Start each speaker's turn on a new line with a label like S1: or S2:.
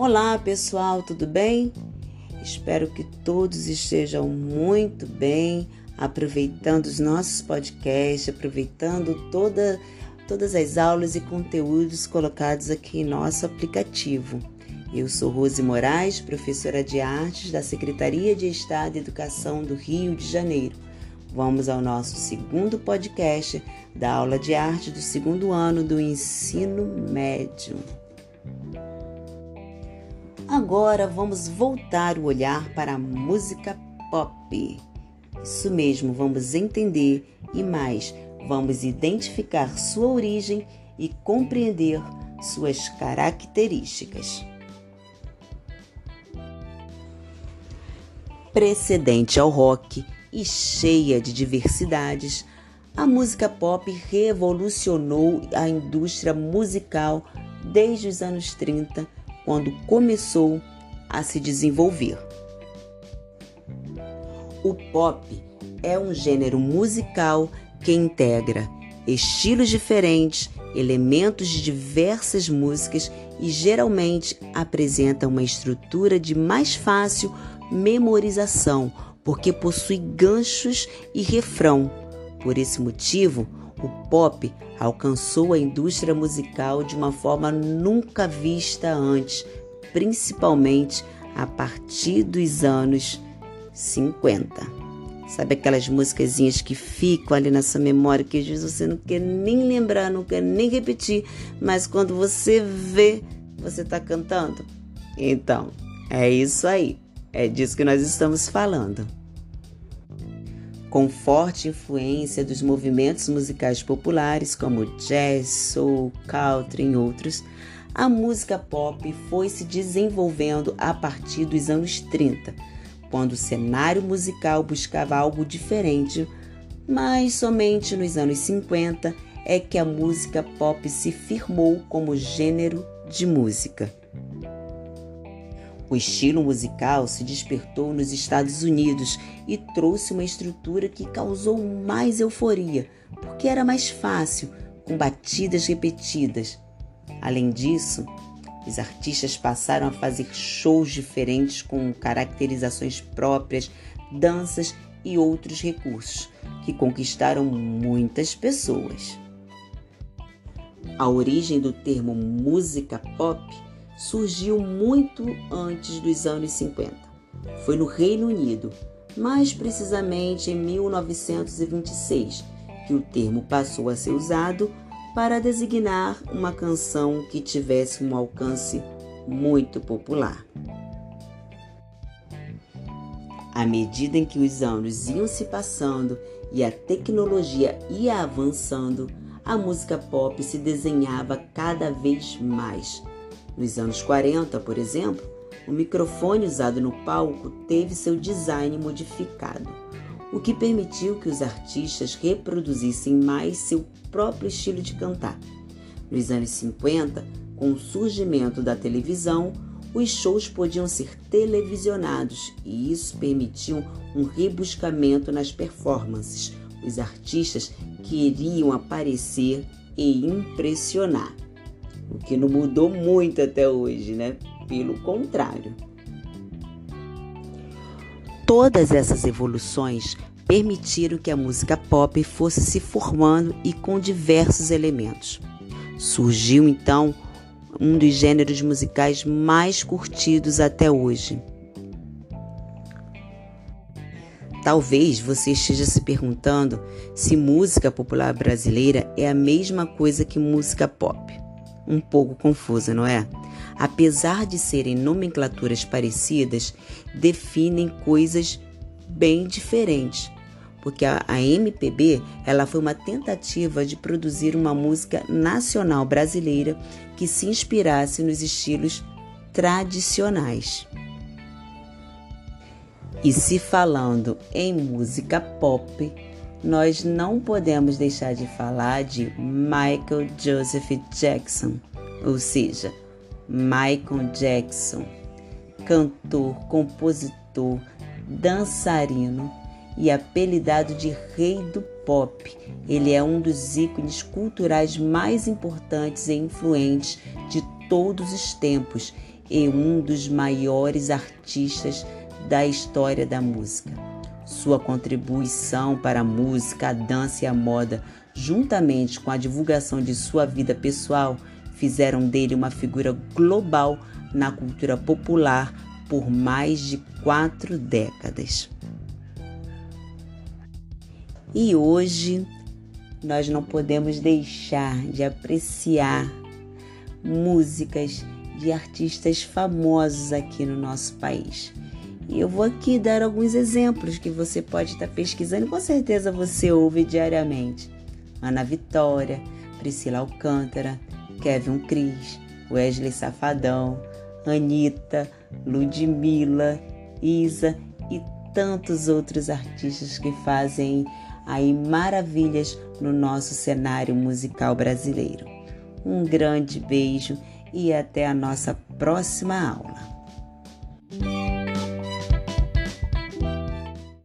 S1: Olá pessoal, tudo bem? Espero que todos estejam muito bem, aproveitando os nossos podcasts, aproveitando toda, todas as aulas e conteúdos colocados aqui em nosso aplicativo. Eu sou Rose Moraes, professora de artes da Secretaria de Estado de Educação do Rio de Janeiro. Vamos ao nosso segundo podcast da aula de arte do segundo ano do ensino médio. Agora vamos voltar o olhar para a música pop. Isso mesmo, vamos entender e mais, vamos identificar sua origem e compreender suas características. Precedente ao rock e cheia de diversidades, a música pop revolucionou a indústria musical desde os anos 30 quando começou a se desenvolver. O pop é um gênero musical que integra estilos diferentes, elementos de diversas músicas e geralmente apresenta uma estrutura de mais fácil memorização, porque possui ganchos e refrão. Por esse motivo, o pop alcançou a indústria musical de uma forma nunca vista antes, principalmente a partir dos anos 50. Sabe aquelas musicazinhas que ficam ali na sua memória que às vezes você não quer nem lembrar, não quer nem repetir, mas quando você vê, você está cantando? Então, é isso aí. É disso que nós estamos falando com forte influência dos movimentos musicais populares como jazz, soul, country e outros, a música pop foi se desenvolvendo a partir dos anos 30, quando o cenário musical buscava algo diferente, mas somente nos anos 50 é que a música pop se firmou como gênero de música. O estilo musical se despertou nos Estados Unidos e trouxe uma estrutura que causou mais euforia, porque era mais fácil, com batidas repetidas. Além disso, os artistas passaram a fazer shows diferentes com caracterizações próprias, danças e outros recursos, que conquistaram muitas pessoas. A origem do termo música pop surgiu muito antes dos anos 50. Foi no Reino Unido, mais precisamente em 1926, que o termo passou a ser usado para designar uma canção que tivesse um alcance muito popular. À medida em que os anos iam se passando e a tecnologia ia avançando, a música pop se desenhava cada vez mais nos anos 40, por exemplo, o microfone usado no palco teve seu design modificado, o que permitiu que os artistas reproduzissem mais seu próprio estilo de cantar. Nos anos 50, com o surgimento da televisão, os shows podiam ser televisionados e isso permitiu um rebuscamento nas performances. Os artistas queriam aparecer e impressionar que não mudou muito até hoje, né? Pelo contrário. Todas essas evoluções permitiram que a música pop fosse se formando e com diversos elementos. Surgiu então um dos gêneros musicais mais curtidos até hoje. Talvez você esteja se perguntando se música popular brasileira é a mesma coisa que música pop um pouco confusa, não é? Apesar de serem nomenclaturas parecidas, definem coisas bem diferentes. Porque a, a MPB ela foi uma tentativa de produzir uma música nacional brasileira que se inspirasse nos estilos tradicionais. E se falando em música pop, nós não podemos deixar de falar de Michael Joseph Jackson, ou seja, Michael Jackson, cantor, compositor, dançarino e apelidado de Rei do Pop. Ele é um dos ícones culturais mais importantes e influentes de todos os tempos e um dos maiores artistas da história da música. Sua contribuição para a música, a dança e a moda, juntamente com a divulgação de sua vida pessoal, fizeram dele uma figura global na cultura popular por mais de quatro décadas. E hoje nós não podemos deixar de apreciar músicas de artistas famosos aqui no nosso país. E eu vou aqui dar alguns exemplos que você pode estar pesquisando e com certeza você ouve diariamente. Ana Vitória, Priscila Alcântara, Kevin Cris, Wesley Safadão, Anitta, Ludmilla, Isa e tantos outros artistas que fazem aí maravilhas no nosso cenário musical brasileiro. Um grande beijo e até a nossa próxima aula.